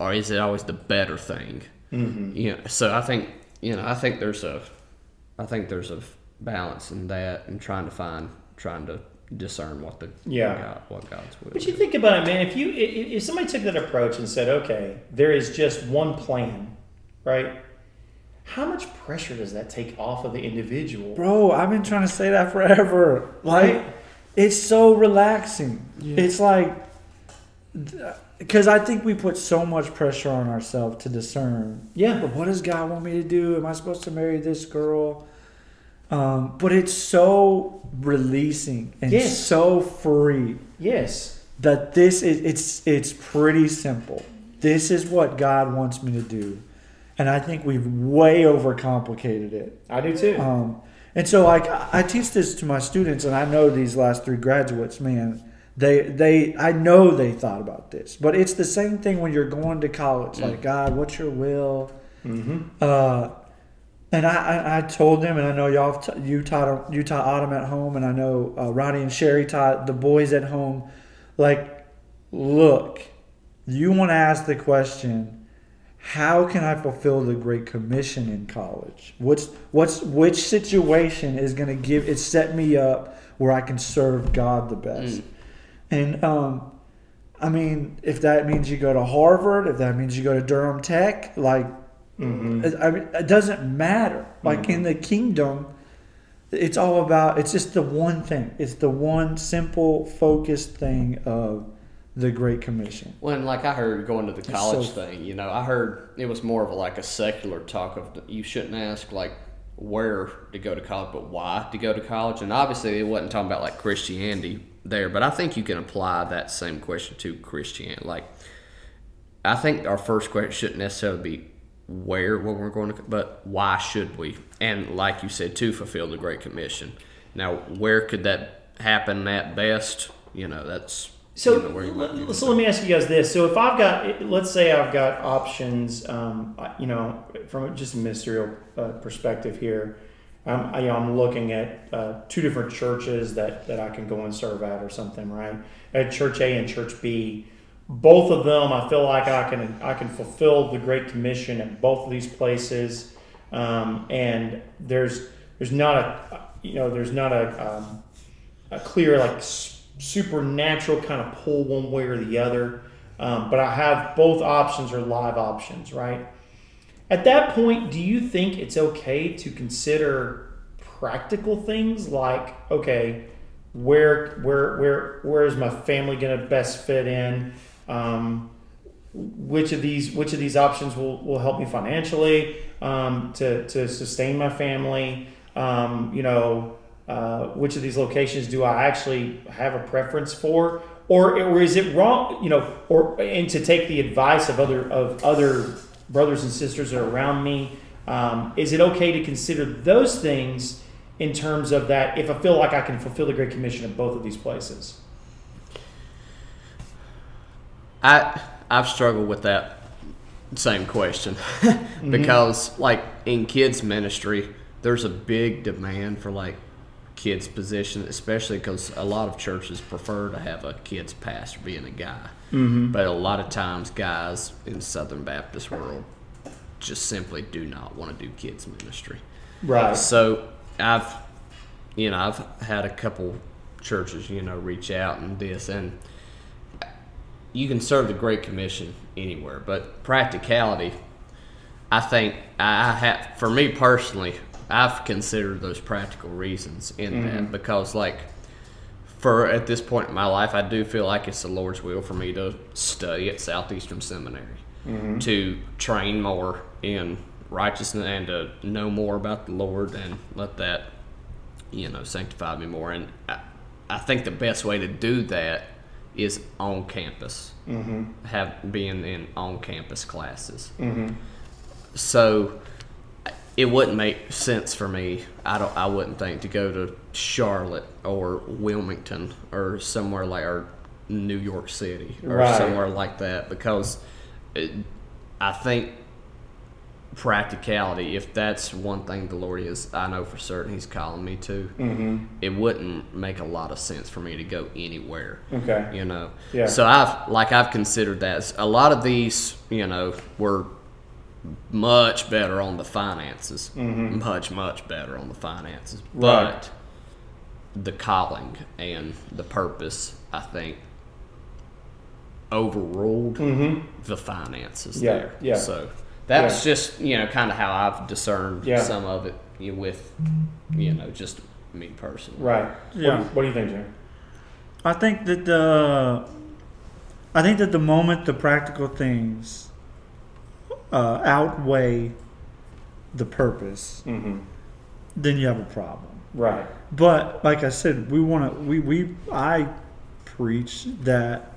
or is it always the better thing? Mm-hmm. You know, so I think you know, I think there's a, I think there's a balance in that, and trying to find, trying to discern what the Yeah. God, what God's will. But you is. think about it, man. If you if if somebody took that approach and said, okay, there is just one plan, right? How much pressure does that take off of the individual? Bro, I've been trying to say that forever. Like, Right. it's so relaxing. It's like, because I think we put so much pressure on ourselves to discern. Yeah. But what does God want me to do? Am I supposed to marry this girl? Um, but it's so releasing and Yes. so free Yes. that this is it's it's pretty simple. This is what God wants me to do, and I think we've way overcomplicated it. I do too. Um, and so like I I teach this to my students, and I know these last three graduates, man, they they I know they thought about this, but it's the same thing when you're going to college. Like God, what's your will? mm-hmm. Uh, and I, I, I told them, and I know y'all t- you taught you taught Autumn at home, and I know uh, Ronnie and Sherry taught the boys at home. Like, look, you want to ask the question, how can I fulfill the Great Commission in college? What's what's which situation is going to give it set me up where I can serve God the best? And um, I mean, if that means you go to Harvard, if that means you go to Durham Tech, like Mm-hmm. it- I mean, it doesn't matter. Like in the kingdom, it's all about. It's just the one thing. It's the one simple, focused thing of the Great Commission. When like I heard going to the so- college thing, you know, I heard it was more of a, like a secular talk of you shouldn't ask like where to go to college, but why to go to college. And obviously, it wasn't talking about like Christianity there, but I think you can apply that same question to Christianity. Like, I think our first question shouldn't necessarily be where what we're going to, but why should we? And like you said, to fulfill the Great Commission. Now, where could that happen at best? You know, that's So, you know, where be. so let me ask you guys this: So, if I've got, let's say, I've got options, um, you know, from just a ministerial uh, perspective here, um, I, you know, I'm looking at uh, two different churches that that I can go and serve at, or something, right? At Church A and Church B. both of them, I feel like I can I can fulfill the Great Commission at both of these places, um, and there's there's not a you know there's not a um, a clear like supernatural kind of pull one way or the other, um, but I have both options are live options, right? At that point, do you think it's okay to consider practical things like okay, where where where where is my family going to best fit in? Um, which of these which of these options will, will help me financially um, to, to sustain my family? Um, you know uh, which of these locations do I actually have a preference for? Or, or is it wrong you know or and to take the advice of other of other brothers and sisters that are around me um, is it okay to consider those things in terms of that if I feel like I can fulfill the Great Commission at both of these places I I've struggled with that same question. <laughs> Because like in kids ministry there's a big demand for like kids position especially because a lot of churches prefer to have a kids pastor being a guy. Mm-hmm. but a lot of times guys in southern baptist world just simply do not want to do kids ministry. Right. So I've, you know, I've had a couple churches, you know, reach out and this, and you can serve the Great Commission anywhere, but practicality, I think, I have, for me personally, I've considered those practical reasons in that mm-hmm. because, like, for at this point in my life, I do feel like it's the Lord's will for me to study at Southeastern Seminary, mm-hmm. to train more in righteousness and to know more about the Lord and let that, you know, sanctify me more. And I, I think the best way to do that is on campus, mm-hmm. have being in on campus classes. Mm-hmm. So it wouldn't make sense for me. I don't. I wouldn't think to go to Charlotte or Wilmington or somewhere like or New York City or Right. somewhere like that because it, I think practicality. If that's one thing the Lord is, I know for certain He's calling me to. mm-hmm. It wouldn't make a lot of sense for me to go anywhere okay you know. Yeah. So I've like I've considered that a lot of these, you know, were much better on the finances, much much better on the finances, Mm-hmm. Right. but the calling and the purpose, I think, overruled mm-hmm. the finances Yeah, there. yeah. So that's Yeah. just you know kind of how I've discerned Yeah. some of it you know, with you know just me personally. right Yeah. what, do- what do you think Jim I think that the I think that the moment the practical things uh, outweigh the purpose, mm-hmm. then you have a problem. right But like I said, we want to we we I preach that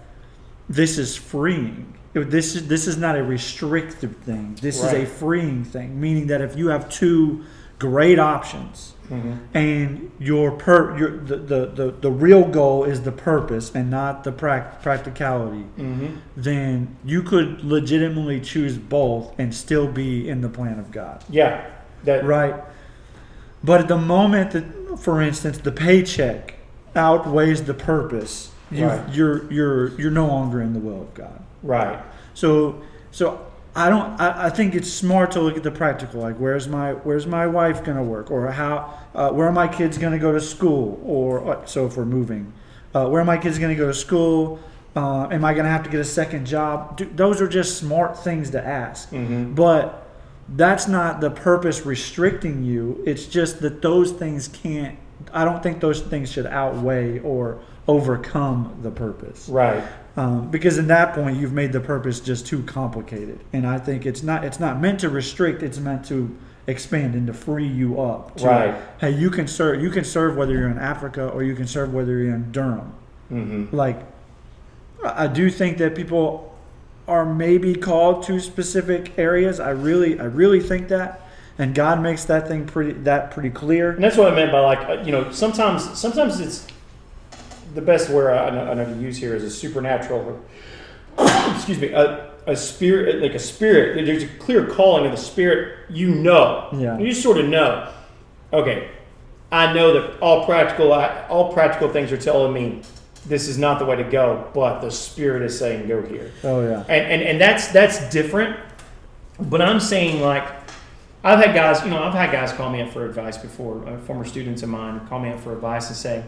this is freeing. This is this is not a restrictive thing. This is a freeing thing, meaning that if you have two great options mm-hmm. and your per your the, the, the, the real goal is the purpose and not the prac- practicality, Mm-hmm. then you could legitimately choose both and still be in the plan of God. yeah that Right. But at the moment that, for instance, the paycheck outweighs the purpose, you Right. you're you're you're no longer in the will of God. Right So so I don't. I, I think it's smart to look at the practical. Like, where's my where's my wife gonna work, or how uh, where are my kids gonna go to school, or uh, so if we're moving, uh, where are my kids gonna go to school? Uh, am I gonna have to get a second job? Do, those are just smart things to ask. mm-hmm. But that's not the purpose restricting you. It's just that those things can't. I don't think those things should outweigh or overcome the purpose. right Um, because in that point, you've made the purpose just too complicated. And I think it's not. It's not meant to restrict. It's meant to expand and to free you up. to, Right. Hey, you can serve. You can serve whether you're in Africa or you can serve whether you're in Durham. mm-hmm. Like, I do think that people are maybe called to specific areas. I really, I really think that, and God makes that thing pretty that pretty clear. And that's what I meant by like, uh, you know, sometimes sometimes it's the best word I know, I know to use here is a supernatural, <coughs> excuse me, a, a spirit, like a spirit. There's a clear calling of the spirit. You know, Yeah. you sort of know. Okay, I know that all practical all practical things are telling me this is not the way to go, but the Spirit is saying go here. Oh yeah. And, and, and that's that's different. But I'm saying like I've had guys, you know, I've had guys call me up for advice before, uh, former students of mine call me up for advice and say,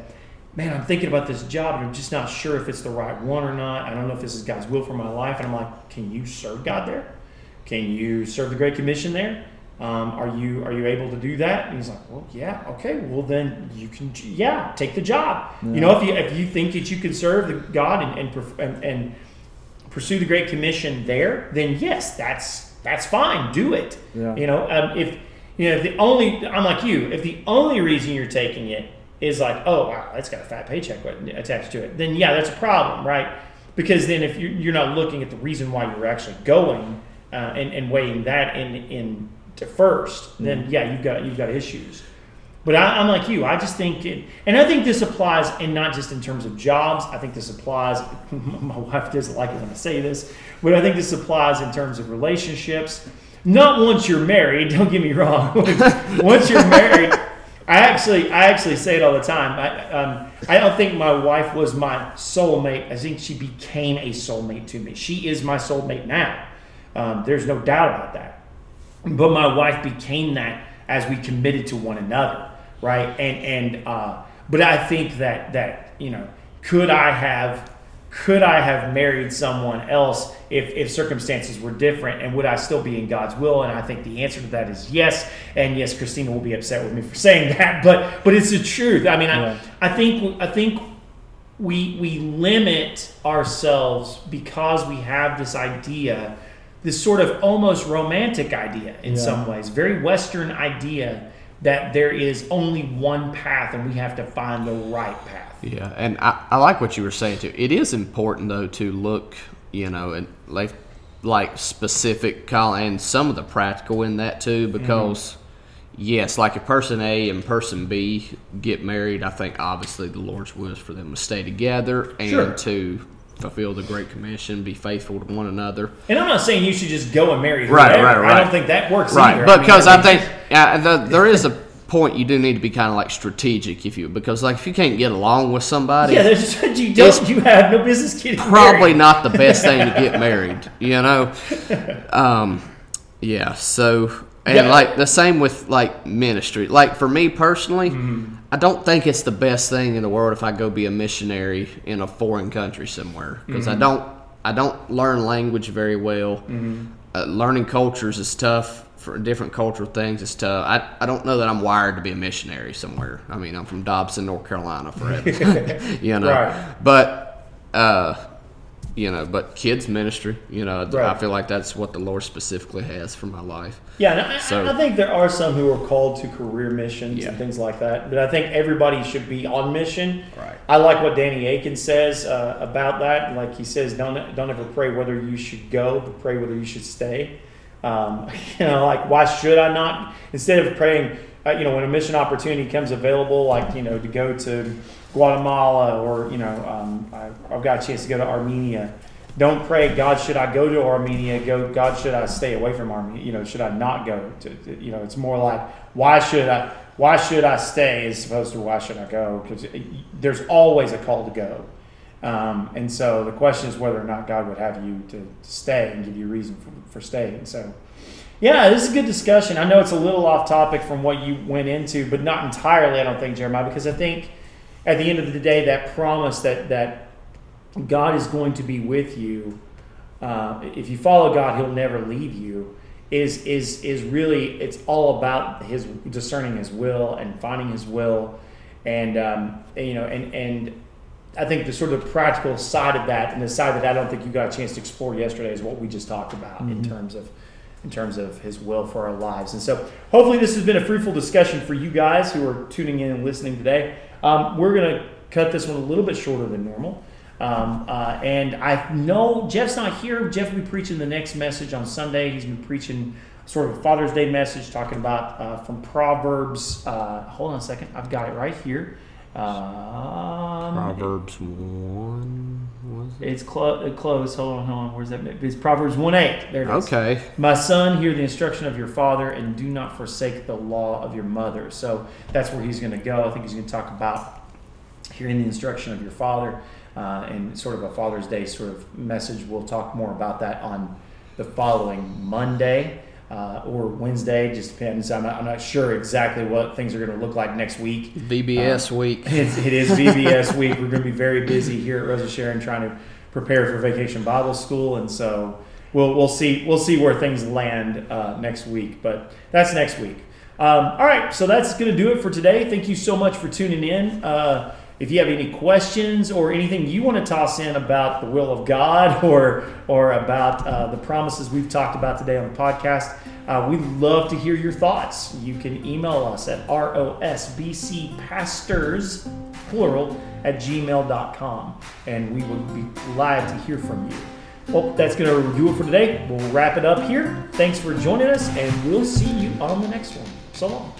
"Man, I'm thinking about this job, and I'm just not sure if it's the right one or not. I don't know if this is God's will for my life." And I'm like, "Can you serve God there? Can you serve the Great Commission there? Um, are you are you able to do that?" And he's like, "Well, yeah, okay. Well, then you can, yeah, take the job. You know, if you if you think that you can serve the God and and, and, and pursue the Great Commission there, then yes, that's that's fine. Do it. Yeah. You know, um, if you know if the only I'm like you, if the only reason you're taking it is like, oh wow, that's got a fat paycheck attached to it, then yeah, that's a problem, right? Because then if you're, you're not looking at the reason why you're actually going uh, and, and weighing that in in to first, then yeah, you've got you've got issues. But I, I'm like you. I just think, it, and I think this applies, and not just in terms of jobs. I think this applies. <laughs> My wife doesn't like it when I say this, but I think this applies in terms of relationships. Not once you're married. Don't get me wrong. <laughs> once you're married, I actually, I actually say it all the time. I, um, I don't think my wife was my soulmate. I think she became a soulmate to me. She is my soulmate now. Um, there's no doubt about that but my wife became that as we committed to one another right and and uh but i think that that you know could i have could i have married someone else if if circumstances were different and would i still be in god's will and i think the answer to that is yes and yes christina will be upset with me for <laughs> saying that but but it's the truth i mean Yeah. i i think i think we we limit ourselves because we have this idea this sort of almost romantic idea in Yeah. some ways very western idea that there is only one path and we have to find the right path Yeah, and I, I like what you were saying too. It is important though to look, you know, and like like specific call and some of the practical in that too, mm-hmm. because yes, like if person A and person B get married, I think obviously the Lord's will is for them to stay together and Sure. to fulfill the Great Commission, be faithful to one another. and i'm not saying you should just go and marry Right, whoever. right, i don't think that works Right, either. because I, think yeah, the, there is a point you do need to be kind of like strategic if you because like if you can't get along with somebody, yeah there's you don't you have no business getting probably married. not the best thing to get <laughs> married, you know. Um, yeah. So and Yeah. like the same with like ministry. Like for me personally, Mm-hmm. I don't think it's the best thing in the world if I go be a missionary in a foreign country somewhere because Mm-hmm. I don't I don't learn language very well. Mm-hmm. Uh, learning cultures is tough. For different cultural things, it's tough. I, I don't know that I'm wired to be a missionary somewhere. I mean, I'm from Dobson, North Carolina, forever. <laughs> you know, Right. but uh, you know, but kids ministry, you know, I feel like that's what the Lord specifically has for my life. Yeah, and I, So- I think there are some who are called to career missions Yeah. and things like that. But I think everybody should be on mission. Right. I like what Danny Akin says uh, about that. Like he says, don't don't ever pray whether you should go, but pray whether you should stay. Um, <laughs> you know, like why should I not? Instead of praying, uh, you know, when a mission opportunity comes available, like you know, to go to Guatemala or you know, um, I, I've got a chance to go to Armenia. Don't pray, God, should I go to Armenia? Go, God, should I stay away from Armenia? You know, should I not go? To, to- you know, it's more like, why should I? Why should I stay? As opposed to why should I go? Because there's always a call to go, um, and so the question is whether or not God would have you to, to stay and give you a reason for, for staying. So, yeah, this is a good discussion. I know it's a little off topic from what you went into, but not entirely. I don't think Jeremiah, because I think at the end of the day, that promise that that God is going to be with you. Uh, if you follow God, He'll never leave you. Is is is really it's all about His discerning His will and finding His will, and um, you know and and I think the sort of practical side of that and the side that I don't think you got a chance to explore yesterday is what we just talked about in terms of in terms of His will for our lives. And so hopefully this has been a fruitful discussion for you guys who are tuning in and listening today. Um, we're gonna cut this one a little bit shorter than normal. Um, uh, and I know Jeff's not here. Jeff will be preaching the next message on Sunday. He's been preaching sort of a Father's Day message, talking about uh, from Proverbs. Uh, hold on a second, I've got it right here. Um, Proverbs one it? It's clo- uh, close. Hold on, hold on. Where's that? It's Proverbs one eight. There it is. Okay. My son, hear the instruction of your father, and do not forsake the law of your mother. So that's where he's going to go. I think he's going to talk about hearing the instruction of your father. uh, and sort of a Father's Day sort of message. We'll talk more about that on the following Monday. Uh, or Wednesday, just depends. I'm not, I'm not sure exactly what things are going to look like next week. VBS week. <laughs> It's, it is VBS <laughs> week. We're going to be very busy here at Rose of Sharon trying to prepare for Vacation Bible School, and so we'll we'll see we'll see where things land uh, next week. But that's next week. Um, all right, so that's going to do it for today. Thank you so much for tuning in. Uh, if you have any questions or anything you want to toss in about the will of God <laughs> or or about uh, the promises we've talked about today on the podcast, uh, we'd love to hear your thoughts. You can email us at rosbcpastors, plural, at gmail.com, and we would be glad to hear from you. Well, that's going to do it for today. We'll wrap it up here. Thanks for joining us, and we'll see you on the next one. So long.